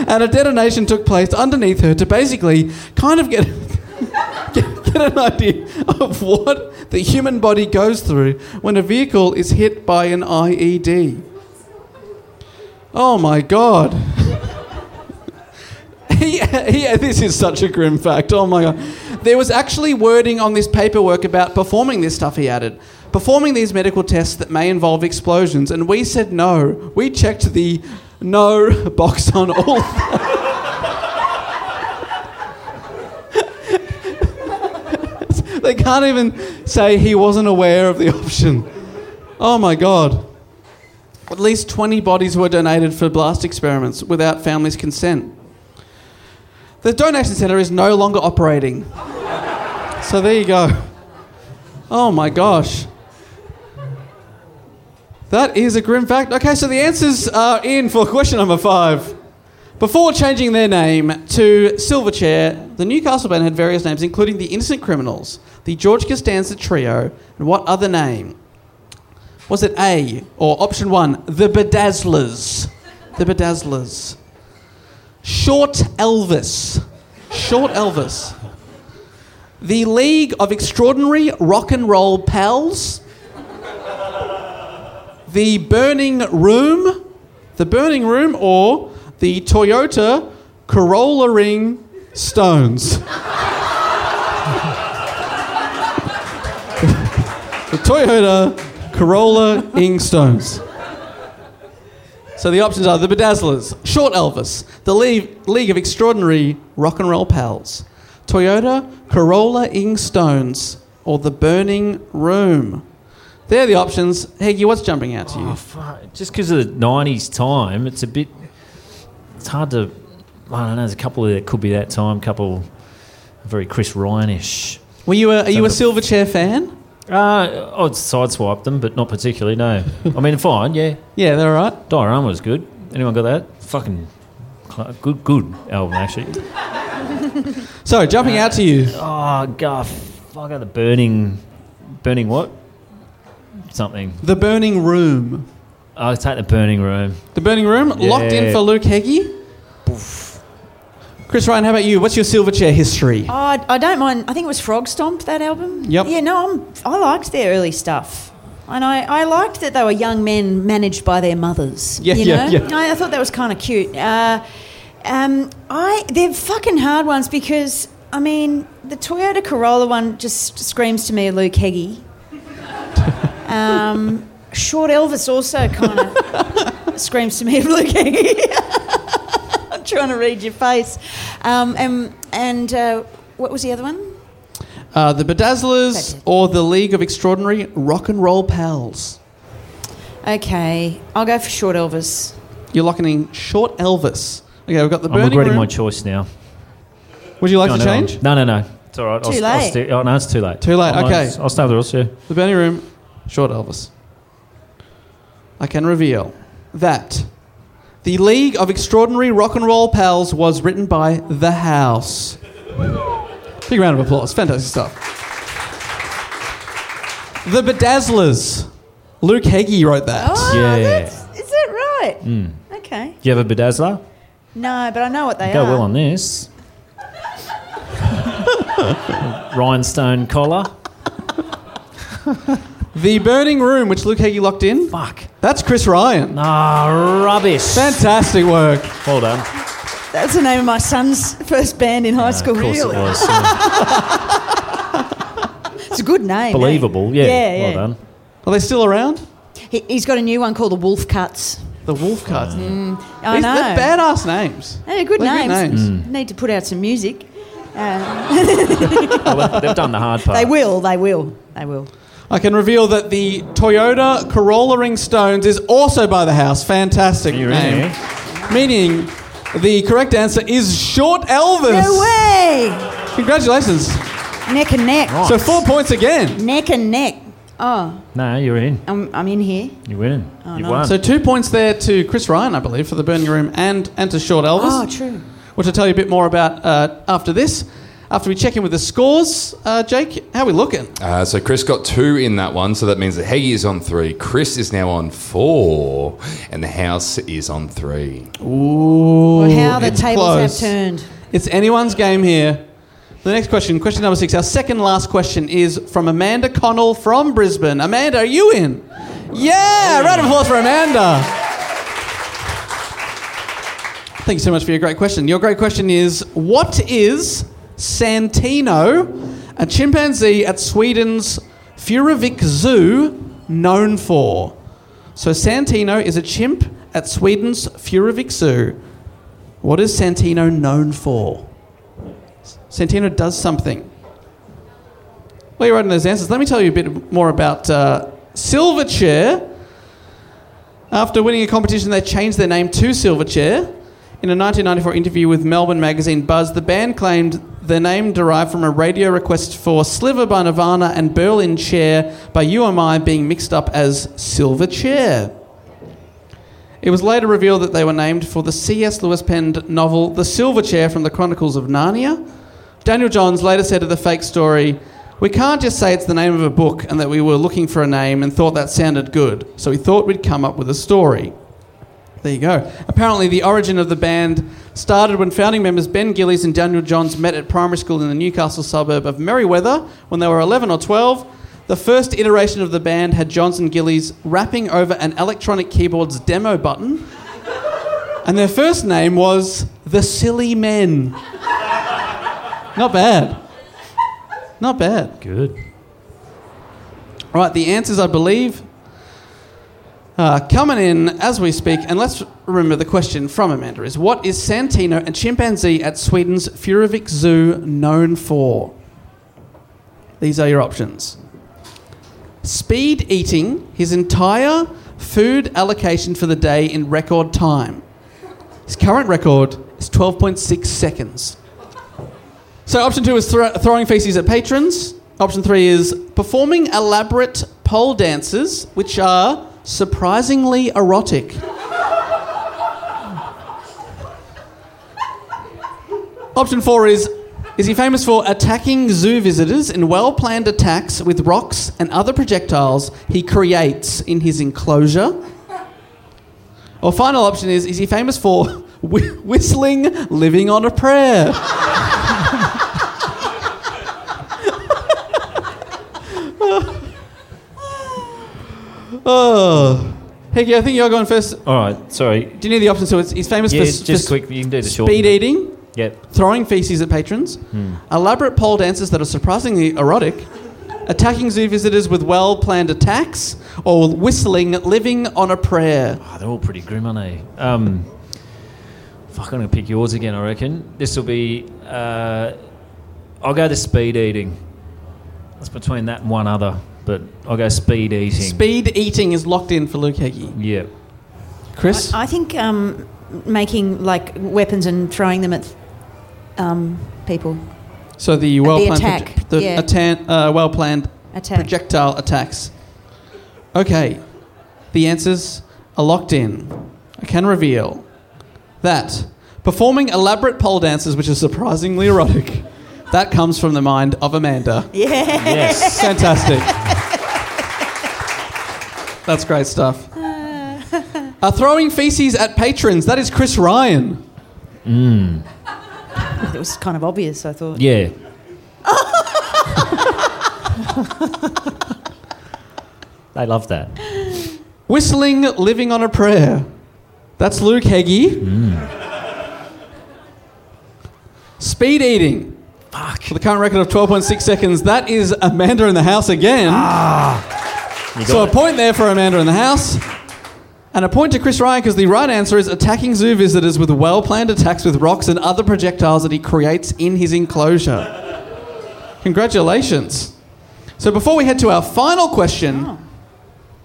And a detonation took place underneath her to basically kind of get, get, get an idea of what the human body goes through when a vehicle is hit by an IED. Oh my god. he, he, this is such a grim fact. Oh my god. There was actually wording on this paperwork about performing this stuff, he added. Performing these medical tests that may involve explosions, and we said no. We checked the no box on all. they can't even say he wasn't aware of the option. Oh my god. At least 20 bodies were donated for blast experiments without families' consent. The donation centre is no longer operating. So there you go. Oh my gosh. That is a grim fact. Okay, so the answers are in for question number five. Before changing their name to Silverchair, the Newcastle band had various names, including the Innocent Criminals, the George Costanza Trio, and what other name? Was it A, or option one, the Bedazzlers? The Bedazzlers. Short Elvis. Short Elvis. The League of Extraordinary Rock and Roll Pals. The Burning Room. The Burning Room or the Toyota Corolla Ring Stones. the Toyota Corolla Ing Stones. So the options are the Bedazzlers, Short Elvis, the League, League of Extraordinary Rock and Roll Pals, Toyota Corolla Ing Stones, or the Burning Room. They're the options. Heggie, what's jumping out to you? Oh, fuck. Just because of the 90s time, it's a bit. It's hard to. I don't know, there's a couple that could be that time, A couple very Chris Ryanish. Were you a, are you a Silverchair fan? Uh, I'd sideswipe them, but not particularly, no. I mean, fine, yeah. Yeah, they're all right. Diorama was good. Anyone got that? Fucking cl- good, good album, actually. So, jumping out to you. Oh, God. Fuck, the burning. Burning what? Something. The Burning Room. I'll take the burning room. The Burning Room, locked in for Luke Heggie. Chris Ryan, how about you? What's your Silverchair history? Oh, I, I don't mind. I think it was Frog Stomp that album. Yep. Yeah, no, I'm, I liked their early stuff, and I, I liked that they were young men managed by their mothers. Yeah, you yeah, know? yeah. I, I thought that was kind of cute. Uh, um, I they're fucking hard ones because I mean the Toyota Corolla one just screams to me Luke Heggie. um, Short Elvis also kind of screams to me of Luke Heggie. I'm trying to read your face. Um, and and uh, what was the other one? Uh, the Bedazzlers or the League of Extraordinary Rock and Roll Pals? Okay, I'll go for Short Elvis. You're locking in Short Elvis. Okay, we've got the I'm Burning regretting Room. my choice now. Would you like No, to no, change? No, no, no. It's all right. I'll, Too I'll late. stay- oh, no, it's too late. Too late, I'll- okay. I'll stay with the rules, yeah. The Burning Room, Short Elvis. I can reveal that the League of Extraordinary Rock and Roll Pals was written by The House. Big round of applause. Fantastic stuff. The Bedazzlers. Luke Heggie wrote that. Oh, Yeah. that's, is that right? Mm. Okay. Do you have a bedazzler? No, but I know what they are. Go are. well on this. Rhinestone collar. The Burning Room, which Luke Heggie locked in. Fuck. That's Chris Ryan. Ah, rubbish. Fantastic work. Well done. That's the name of my son's first band in high school. of course really, it was. yeah. it's a good name. eh? Believable, yeah. Yeah, Well yeah. done. Are they still around? He, he's got a new one called the Wolf Cuts. The Wolf Cards. I These- know. They're badass names. They're good They're names. good names. Need to put out some music. Uh, Well, they've done the hard part. they will. They will. They will. I can reveal that the Toyota Corolla Ring Stones is also by the house. Fantastic You're name. here. Meaning, the correct answer is Short Elvis. No way. Congratulations. Neck and neck. So four points again. Neck and neck. Oh, No, you're in. I'm, I'm in here. You're winning. You've no. won. So two points there to Chris Ryan, I believe, for the Burning Room and, and to Short Elvis. Oh, true. Which I'll tell you a bit more about uh, after this. After we check in with the scores, uh, Jake, how are we looking? Uh, so Chris got two in that one, so that means that Heggie is on three. Chris is now on four, and the house is on three. Ooh, Well, how the tables close. have turned. It's anyone's game here. The next question, question number six, our second last question is from Amanda Connell from Brisbane. Amanda, are you in? Yeah! Round of applause for Amanda. Thank you so much for your great question. Your great question is What is Santino, a chimpanzee at Sweden's Furuvik Zoo, known for? So, Santino is a chimp at Sweden's Furuvik Zoo. What is Santino known for? Santino does something. While you're writing those answers, let me tell you a bit more about uh, Silverchair. After winning a competition, they changed their name to Silverchair. In a 1994 interview with Melbourne magazine Buzz, the band claimed their name derived from a radio request for Sliver by Nirvana and Berlin Chair by You Am I being mixed up as Silverchair. It was later revealed that they were named for the C.S. Lewis penned novel The Silver Chair from the Chronicles of Narnia. Daniel Johns later said of the fake story, We can't just say it's the name of a book and that we were looking for a name and thought that sounded good, so we thought we'd come up with a story. There you go. Apparently, the origin of the band started when founding members Ben Gillies and Daniel Johns met at primary school in the Newcastle suburb of Merewether when they were 11 or 12. The first iteration of the band had Johns and Gillies rapping over an electronic keyboard's demo button, and their first name was The Silly Men. Not bad. Not bad. Good. Right, the answers, I believe, uh, coming in as we speak. And let's remember the question from Amanda is What is Santino, a chimpanzee at Sweden's Furuvik Zoo, known for? These are your options speed eating his entire food allocation for the day in record time. His current record is 12.6 seconds. So option two is thro- throwing feces at patrons. Option three is performing elaborate pole dances, which are surprisingly erotic. Option four is is he famous for attacking zoo visitors in well planned attacks with rocks and other projectiles he creates in his enclosure? Or final option is is he famous for whi- whistling living on a prayer? oh. Heggie, I think you're going first. All right. Sorry. Do you need the option? So it's, he's famous Yeah, for, s- just for quick. You can do the short. speed eating, Yep. throwing feces at patrons, Hmm. elaborate pole dances that are surprisingly erotic, attacking zoo visitors with well planned attacks, or whistling living on a prayer. Oh, they're all pretty grim, aren't they? Um, fuck, I'm going to pick yours again, I reckon. This will be. Uh, I'll go to speed eating. That's between that and one other, but I'll go speed eating. Speed eating is locked in for Luke Heggie. Yeah. Chris? I think um, making like weapons and throwing them at um, people. So the well planned attack, the yeah. atta- uh, well planned Attack. projectile attacks. Okay, the answers are locked in. I can reveal that performing elaborate pole dances, which is surprisingly erotic, that comes from the mind of Amanda. Yeah. Yes. Fantastic. That's great stuff. Uh, throwing feces at patrons. That is Chris Ryan. It was kind of obvious, I thought. Yeah. they love that. Whistling, living on a prayer. That's Luke Heggie. Speed eating. Fuck. For the current record of 12.6 seconds, that is Amanda in the house again. You got so a point there for Amanda in the house. And a point to Chris Ryan because the right answer is attacking zoo visitors with well planned attacks with rocks and other projectiles that he creates in his enclosure. Congratulations. So before we head to our final question,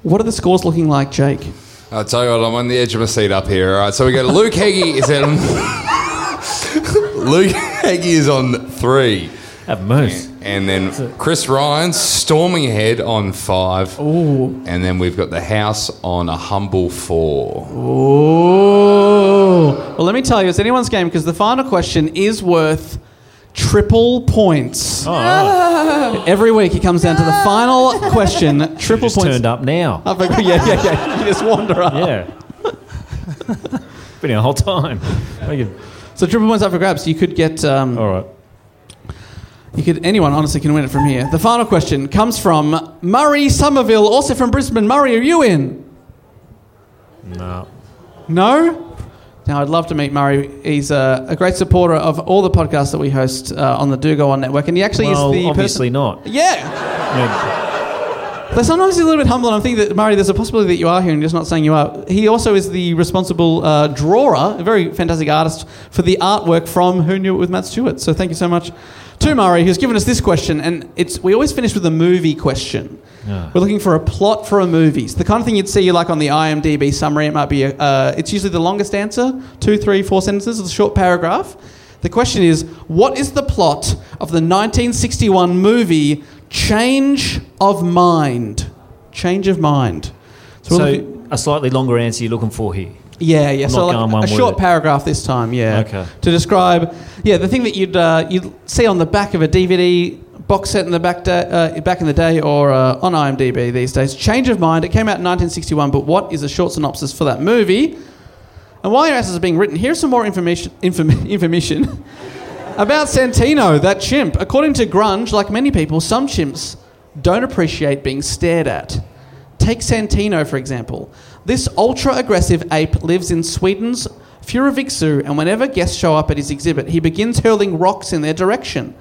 what are the scores looking like, Jake? I'll tell you what, I'm on the edge of my seat up here. All right, so we got Luke Heggie is on. Luke Heggie is on three. Have moose. And then Chris Ryan storming ahead on five. Ooh. And then we've got the house on a humble four. Ooh. Well, let me tell you, it's anyone's game because the final question is worth triple points. Oh, Every week he comes down to the final question, triple just points. turned up now. Up a- yeah, yeah, yeah. You just wander up. Yeah. Been here the whole time. We could- So triple points up for grabs. You could get. Um, All right. You could. Anyone honestly can win it from here. The final question comes from Murray Somerville, also from Brisbane. Murray, are you in? No. No? Now, I'd love to meet Murray. He's a, a great supporter of all the podcasts that we host uh, on the Do Go On network, and he actually Well, is the obviously person. not. Yeah. But sometimes he's a little bit humble, and I'm thinking that, Murray, there's a possibility that you are here and just not saying you are. He also is the responsible uh, drawer, a very fantastic artist, for the artwork from Who Knew It with Matt Stewart. So thank you so much to Murray, who's given us this question. And it's we always finish with a movie question. Yeah. We're looking for a plot for a movie. It's the kind of thing you'd see like on the IMDb summary. It might be, a, uh, it's usually the longest answer two, three, four sentences, it's a short paragraph. The question is, what is the plot of the 1961 movie Change of Mind? Change of Mind. So, So, looking- a slightly longer answer you're looking for here. Yeah, yeah. So like a short paragraph this time, yeah. Okay. To describe, yeah, the thing that you'd uh, you'd see on the back of a DVD box set in the back da- uh, back in the day, or uh, on IMDb these days. Change of Mind. It came out in 1961, but what is a short synopsis for that movie? And while your answers are being written, here's some more information inform- information about Santino, that chimp. According to Grunge, like many people, some chimps don't appreciate being stared at. Take Santino, for example. This ultra aggressive ape lives in Sweden's Furuvik Zoo, and whenever guests show up at his exhibit, he begins hurling rocks in their direction.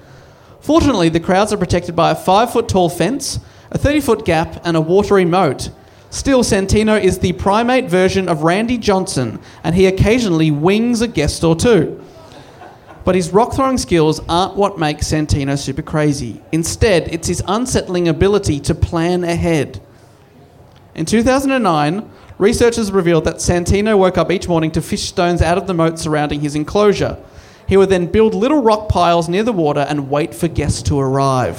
Fortunately, the crowds are protected by a five foot tall fence, a 30 foot gap, and a watery moat. Still, Santino is the primate version of Randy Johnson, and he occasionally wings a guest or two. But his rock throwing skills aren't what makes Santino super crazy. Instead, it's his unsettling ability to plan ahead. In 2009, researchers revealed that Santino woke up each morning to fish stones out of the moat surrounding his enclosure. He would then build little rock piles near the water and wait for guests to arrive.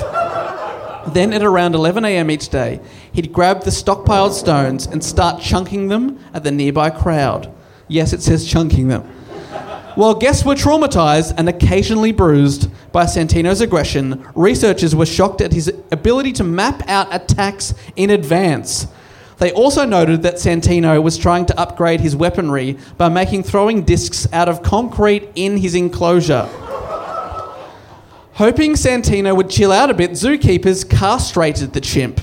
Then, at around 11 a.m. each day, he'd grab the stockpiled stones and start chunking them at the nearby crowd. Yes, it says chunking them. While guests were traumatized and occasionally bruised by Santino's aggression, researchers were shocked at his ability to map out attacks in advance. They also noted that Santino was trying to upgrade his weaponry by making throwing discs out of concrete in his enclosure. Hoping Santino would chill out a bit, zookeepers castrated the chimp.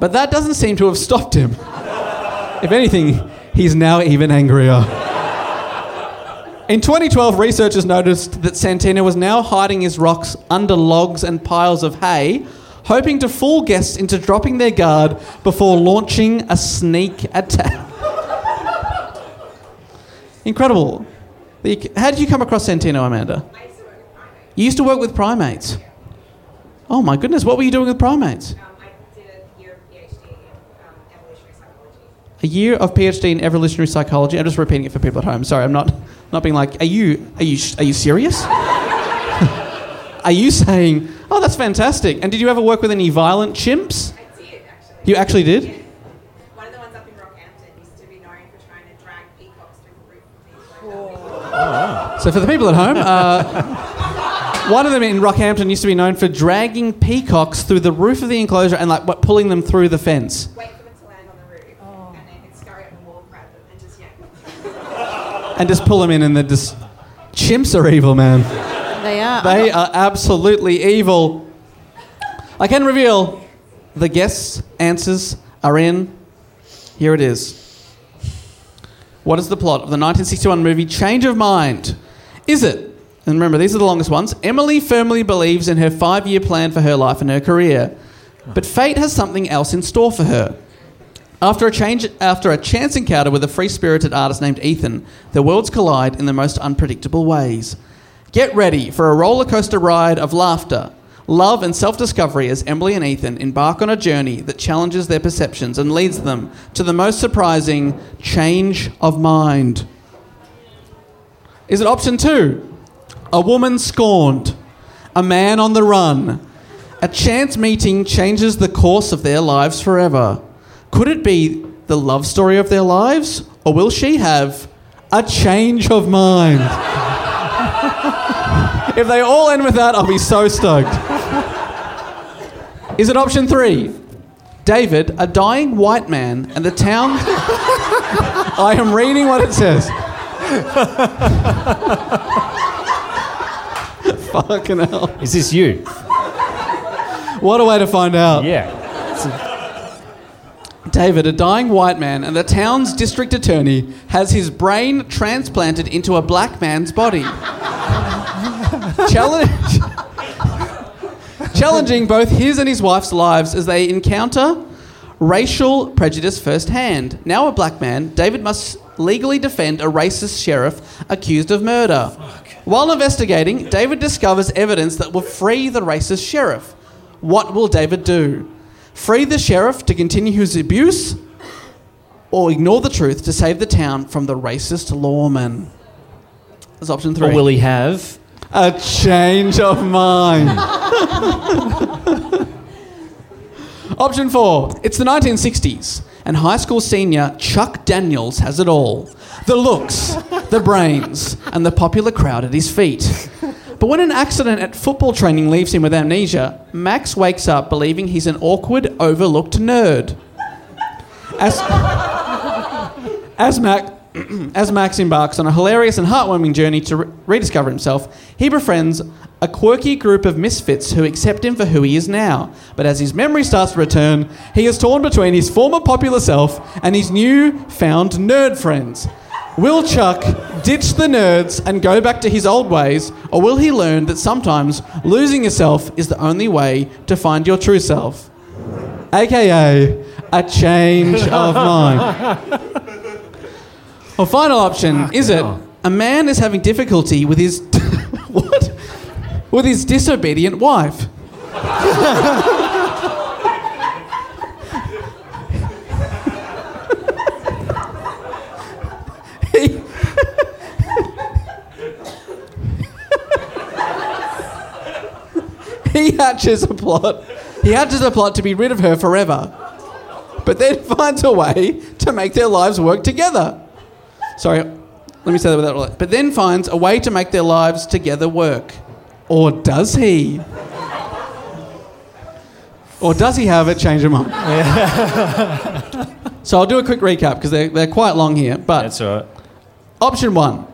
But that doesn't seem to have stopped him. If anything, he's now even angrier. In 2012, researchers noticed that Santino was now hiding his rocks under logs and piles of hay, hoping to fool guests into dropping their guard before launching a sneak attack. Incredible. How did you come across Santino, Amanda? You used to work with primates. Oh my goodness, what were you doing with primates? Um, I did a year of PhD in um, evolutionary psychology. A year of PhD in evolutionary psychology. I'm just repeating it for people at home. Sorry, I'm not not being like, are you are you are you serious? Are you saying, oh, that's fantastic? And did you ever work with any violent chimps? I did, actually. You actually did? One of the ones up in Rockhampton used to be known for trying to drag peacocks through the roof of things like that. So for the people at home, uh, one of them in Rockhampton used to be known for dragging peacocks through the roof of the enclosure and like what, pulling them through the fence. Wait for them to land on the roof, and then he'd scurry up the wall, grab them, and just yank and just pull them in, and they're just chimps are evil, man. They are. They are absolutely evil. I can reveal the guests' answers are in. Here it is. What is the plot of the 1961 movie Change of Mind? Is it, and remember these are the longest ones, Emily firmly believes in her five year plan for her life and her career, but fate has something else in store for her. After a, change, after a chance encounter with a free spirited artist named Ethan, their worlds collide in the most unpredictable ways. Get ready for a roller coaster ride of laughter, love, and self discovery as Emily and Ethan embark on a journey that challenges their perceptions and leads them to the most surprising change of mind. Is it option two? A woman scorned, a man on the run. A chance meeting changes the course of their lives forever. Could it be the love story of their lives? Or will she have a change of mind? if they all end with that, I'll be so stoked. Is it option three? David, a dying white man, and the town. I am reading what it says. Fucking hell. Is this you? What a way to find out. Yeah. David, a dying white man, and the town's district attorney has his brain transplanted into a black man's body. Challenge. Challenging both his and his wife's lives as they encounter racial prejudice firsthand. Now a black man, David must legally defend a racist sheriff accused of murder. While investigating, David discovers evidence that will free the racist sheriff. What will David do? Free the sheriff to continue his abuse, or ignore the truth to save the town from the racist lawman? That's option three. Or will he have? A change of mind. Option four. It's the 1960s, and high school senior Chuck Daniels has it all the looks, the brains, and the popular crowd at his feet. But when an accident at football training leaves him with amnesia, Max wakes up believing he's an awkward, overlooked nerd. As, as, Mac, as Max embarks on a hilarious and heartwarming journey to re- rediscover himself, he befriends a quirky group of misfits who accept him for who he is now. But as his memory starts to return, he is torn between his former popular self and his new found nerd friends. Will Chuck ditch the nerds and go back to his old ways, or will he learn that sometimes losing yourself is the only way to find your true self? AKA a change of mind. Well, final option is it a man is having difficulty with his what? With his disobedient wife. he hatches a plot. He hatches a plot to be rid of her forever, but then finds a way to make their lives work together. Sorry, let me say that without. All that. But then finds a way to make their lives together work, or does he? Or does he have a change of mind? so I'll do a quick recap because they're, they're quite long here. But That's all right. Option one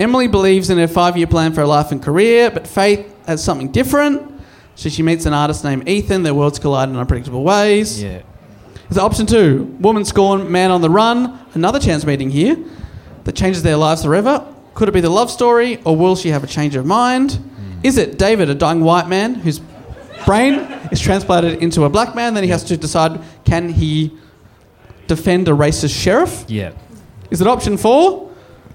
Emily believes in her five year plan for her life and career, but Faith has something different. So she meets an artist named Ethan. Their worlds collide in unpredictable ways. Yeah. Is option two woman scorn, man on the run? Another chance meeting here that changes their lives forever. Could it be the love story, or will she have a change of mind? Hmm. Is it David, a dying white man whose brain is transplanted into a black man? Then he has to decide can he defend a racist sheriff? Yeah. Is it option four?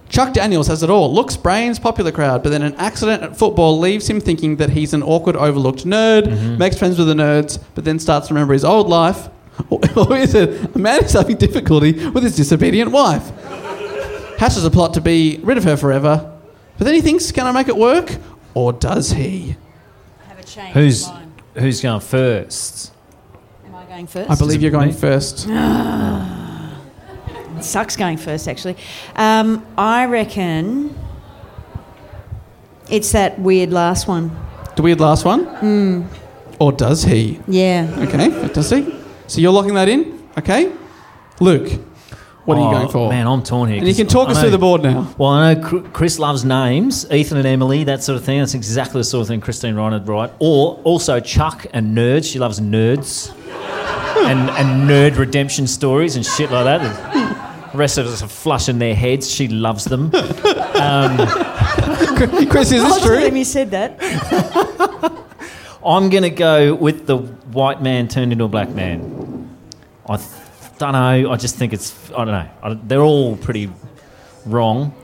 Chuck Daniels has it all. Looks, brains, popular crowd, but then an accident at football leaves him thinking that he's an awkward, overlooked nerd, mm-hmm. makes friends with the nerds, but then starts to remember his old life. Or, or is it a man is having difficulty with his disobedient wife? Hatches a plot to be rid of her forever, but then he thinks, can I make it work? Or does he? Have a. Who's who's going first? Am I going first? I believe you're going Me? first. It sucks going first, actually. Um, I reckon it's that weird last one. The weird last one? Or does he? Yeah. Okay, does he? So you're locking that in? Okay. Luke, what are you Oh, going for? Man, I'm torn here. and you 'cause can talk I us know- through the board now. Well, I know Chris loves names, Ethan and Emily, that sort of thing. That's exactly the sort of thing Christine Ryan would write. Or also Chuck and nerds. She loves nerds and, and nerd redemption stories and shit like that. The rest of us are flushing their heads. She loves them. Chris, is I this told him true? you said that. I'm going to go with the white man turned into a black man. I th- don't know. I just think it's. I don't know. I, they're all pretty wrong.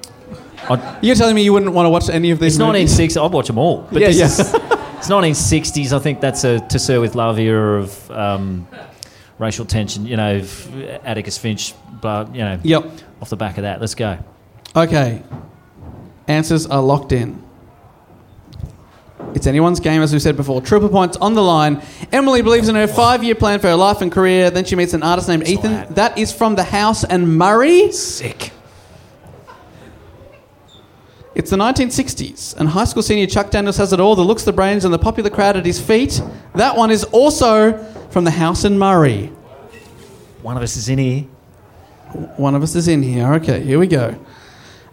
I, You're telling me you wouldn't want to watch any of these it's movies? 1960s. I'd watch them all. But Yeah, this yeah. is- it's 1960s. I think that's a To Sir with Love era of um, racial tension. You know, Atticus Finch. But you know, Yep. off the back of that, let's go. Okay. Answers are locked in. It's anyone's game, as we said before. Triple points on the line. Emily believes in her five year plan for her life and career. Then she meets an artist named Ethan. That is from The House and Murray. Sick. It's the 1960s, and high school senior Chuck Daniels has it all the looks, the brains, and the popular crowd at his feet. That one is also from The House in Murray. One of us is in here. One of us is in here. Okay, here we go.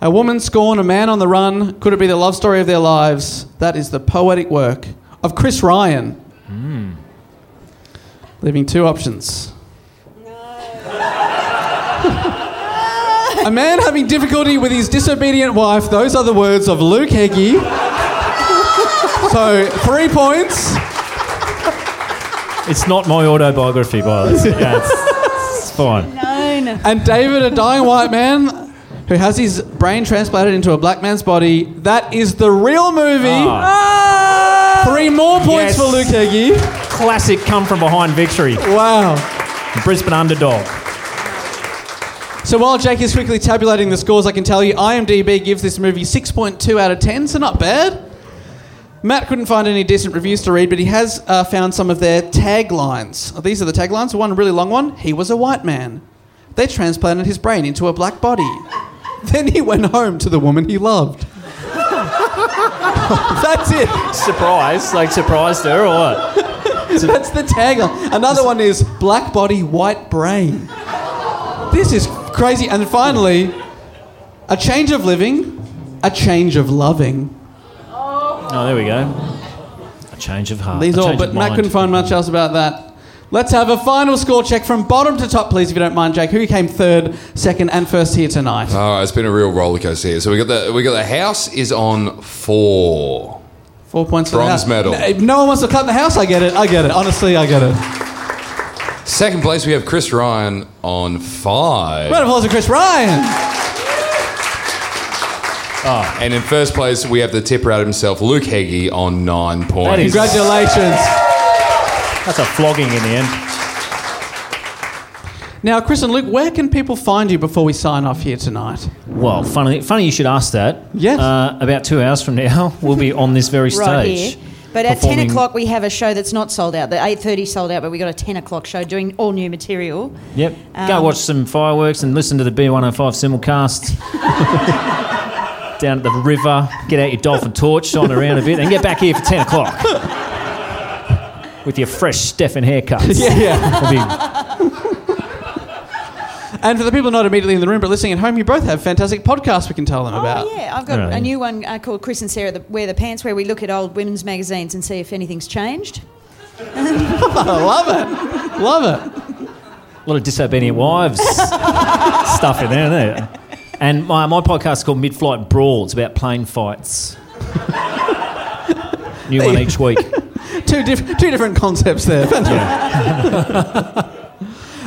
A woman scorned, a man on the run. Could it be the love story of their lives? That is the poetic work of Chris Ryan. Hmm. Leaving two options. a man having difficulty with his disobedient wife. Those are the words of Luke Heggie. so, three points. It's not my autobiography, by the way. Yeah, it's, it's fine. No, no. And David, a dying white man who has his brain transplanted into a black man's body. That is the real movie. Ah. Three more points Yes. for Luke Heggie. Classic come from behind victory. Wow. Brisbane underdog. So while Jake is quickly tabulating the scores, I can tell you IMDb gives this movie 6.2 out of 10, so not bad. Matt couldn't find any decent reviews to read, but he has uh, found some of their taglines. Oh, These are the taglines. One really long one He was a white man. They transplanted his brain into a black body. Then he went home to the woman he loved. That's it. Surprise? Like surprised her or what? That's the tagline. Another one is black body, white brain. This is crazy. And finally, a change of living, a change of loving. Oh, there we go. A change of heart. These a all, but Matt couldn't find much else about that. Let's have a final score check from bottom to top, please, if you don't mind, Jake. Who came third, second, and first here tonight? All right, it's been a real rollercoaster here. So we got the we got the house is on four. Four points for the house. medal. No, if no one wants to cut the house. I get it. I get it. Honestly, I get it. Second place we have Chris Ryan on five. Round of applause for Chris Ryan. And in first place we have the tipper out himself, Luke Heggie, on nine points. That is- Congratulations. That's a flogging in the end. Now, Chris and Luke, where can people find you before we sign off here tonight? Well, funny, funny you should ask that. Yes. Uh, about two hours from now, we'll be on this very stage. Right here. But at ten o'clock we have a show that's not sold out. The eight thirty sold out, but we got a ten o'clock show doing all new material. Yep. Go Um, watch some fireworks and listen to the B105 simulcast. Down at the river, get out your dolphin torch, shine around a bit, and get back here for 10 o'clock. With your fresh Stefan haircuts. Yeah, yeah. Be- And for the people not immediately in the room but listening at home, you both have fantastic podcasts we can tell them about. Oh yeah, I've got Alright. a new one uh, called Chris and Sarah the, Wear the Pants, where we look at old women's magazines and see if anything's changed. I love it. Love it. A lot of disobedient wives stuff in there, isn't there? And my, my podcast is called Mid Flight Brawl. It's about plane fights. New one each week. Two, diff- two different concepts there. Fantastic.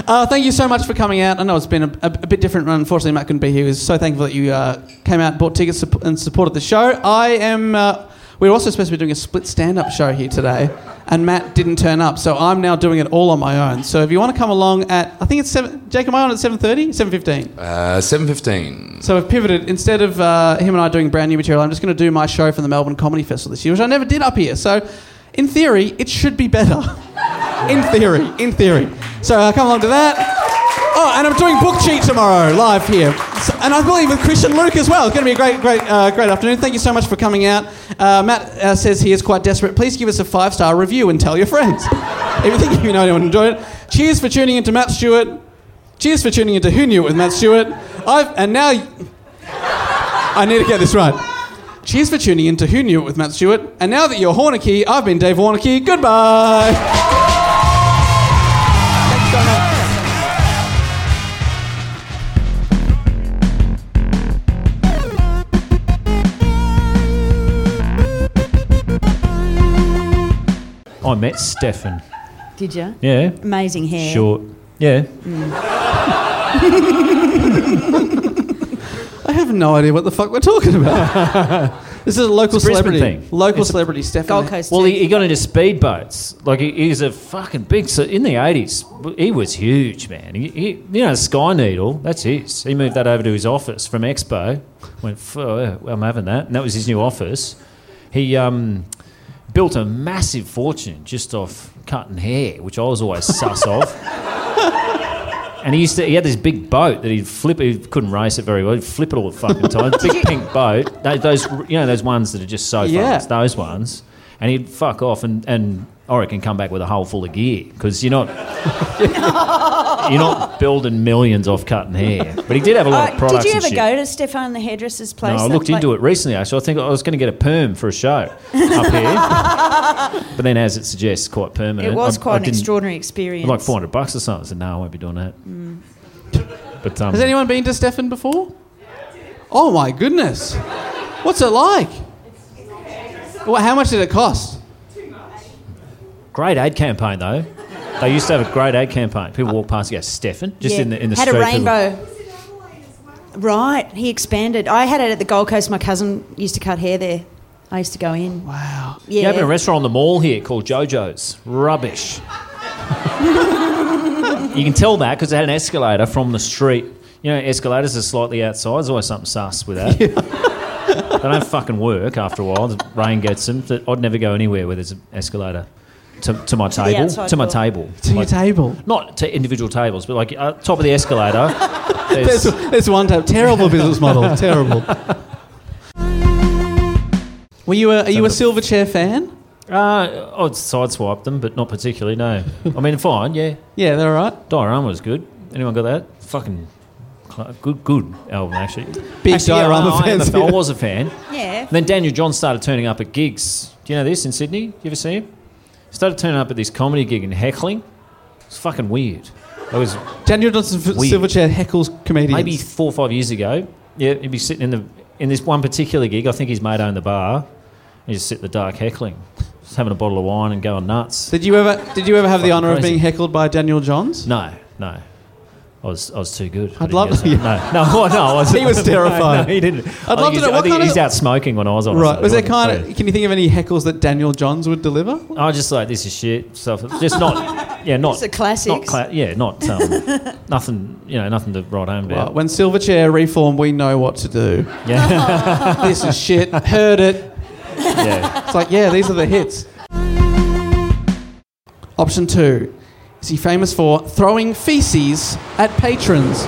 Uh, thank you so much for coming out. I know it's been a, a, a bit different. Unfortunately, Matt couldn't be here. He was so thankful that you uh, came out, bought tickets, and supported the show. I am. Uh, we we're also supposed to be doing a split stand-up show here today, and Matt didn't turn up, so I'm now doing it all on my own. So if you want to come along at, I think it's seven. Jake, am I on at seven thirty? Seven fifteen. Uh, 7.15. So I've pivoted. Instead of uh, him and I doing brand new material, I'm just going to do my show from the Melbourne Comedy Festival this year, which I never did up here. So, in theory, it should be better. in theory, in theory. So uh, come along to that. Oh, and I'm doing book cheat tomorrow live here, so, and I believe with Christian Luke as well. It's going to be a great, great, uh, great afternoon. Thank you so much for coming out. Uh, Matt uh, says he is quite desperate. Please give us a five star review and tell your friends. if you think you know anyone enjoyed it. Cheers for tuning into Matt Stewart. Cheers for tuning into Who Knew It with Matt Stewart. I've and now I need to get this right. Cheers for tuning into Who Knew It with Matt Stewart. And now that you're Hornicky, I've been Dave Warneke. Goodbye. I met Stefan. Did you? Yeah. Amazing hair. Short. Yeah. Mm. I have no idea what the fuck we're talking about. this is a local It's a Brisbane celebrity. thing. Local It's a- celebrity, Stefan. Gold Coast. Well, he, he got into speedboats. Like he, he's a fucking big. So in the eighties, he was huge, man. He, he, you know, Sky Needle. That's his. He moved that over to his office from Expo. Went, "F- oh, yeah, well, I'm having that, and that was his new office. He um, built a massive fortune just off cutting hair, which I was always sus of. And he used to. He had this big boat that he'd flip. He couldn't race it very well. He'd flip it all the fucking time. Big pink boat. Tho- Those you know those ones that are just so Yeah. fast. Those ones. And he'd fuck off and and I reckon come back with a hole full of gear because you're not you're not building millions off cutting hair. But he did have a lot Uh, of products. did you and ever shit. go to Stefan the hairdresser's place? No, I looked into it recently. Actually, I think I was going to get a perm for a show up here, but then, as it suggests, quite permanent. It was I- I quite an extraordinary experience. like 400 bucks or something. I said, no, I won't be doing that. But um, Has anyone been to Stefan before? Oh my goodness. What's it like? Well, how much did it cost? Great ad campaign though. They used to have a great ad campaign. People walk past and go, Stefan, just Yeah. in the in the had street. a people- rainbow. Right, he expanded. I had it at the Gold Coast. My cousin used to cut hair there. I used to go in. Wow. Yeah, You open a restaurant on the mall here called JoJo's. Rubbish. you can tell that because they had an escalator from the street. You know, escalators are slightly outside. There's always something sus with that. they don't fucking work after a while. The rain gets them. I'd never go anywhere where there's an escalator. To, to my the table. To my door. table. To your table. Not to individual tables, but like uh, top of the escalator. There's, there's, there's one table. Terrible business model. Terrible. Were you a, are you a Silverchair fan? uh, I'd sideswipe them, but not particularly. No, I mean fine. Yeah, Yeah, they're all right. Diorama was good. Anyone got that? Fucking good, good album actually. Big Actually, yeah, Diorama I, I, am a fans, fan. I was a fan. Yeah. Then Daniel John started turning up at gigs. Do you know this in Sydney? You ever see him? Started turning up at this comedy gig and heckling. It's fucking weird. It was Daniel Johnson Weird. Silverchair heckles comedians. maybe four or five years ago. Yeah, he'd be sitting in the in this one particular gig. I think his mate owned the bar. He just sit in the dark heckling, just having a bottle of wine and going nuts. Did you ever did you ever have the Fucking honour of crazy. being heckled by Daniel Johns? No, no. I was, I was too good. I I'd love to- that. No, no, no. I wasn't. He was terrified. No, he didn't. I'd love to know what think kind of- he's out smoking when I was on. Right. Was there kind wasn't of? Can you think of any heckles that Daniel Johns would deliver? I was just like, this is shit stuff. Just not, yeah, not. It's the classics. Not cla- yeah, not um, nothing. You know, nothing to write home Right. about. When Silverchair reform, we know what to do. Yeah, this is shit. Heard it. yeah. It's like, yeah, these are the hits. Option two. Is he famous for throwing feces at patrons?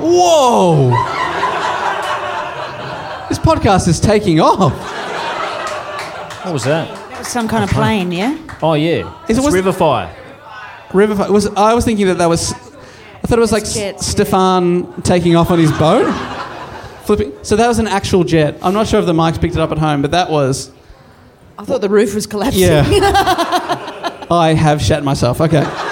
Whoa! this podcast is taking off. What was that? It was some kind of plane, yeah? Oh yeah, Is it it's was- River Fire. River was I was thinking that that was I thought it was like jets, S- Stefan taking off on his boat. Flipping. So that was an actual jet. I'm not sure if the mics picked it up at home, but that was I thought the roof was collapsing. yeah. I have shat myself. Okay.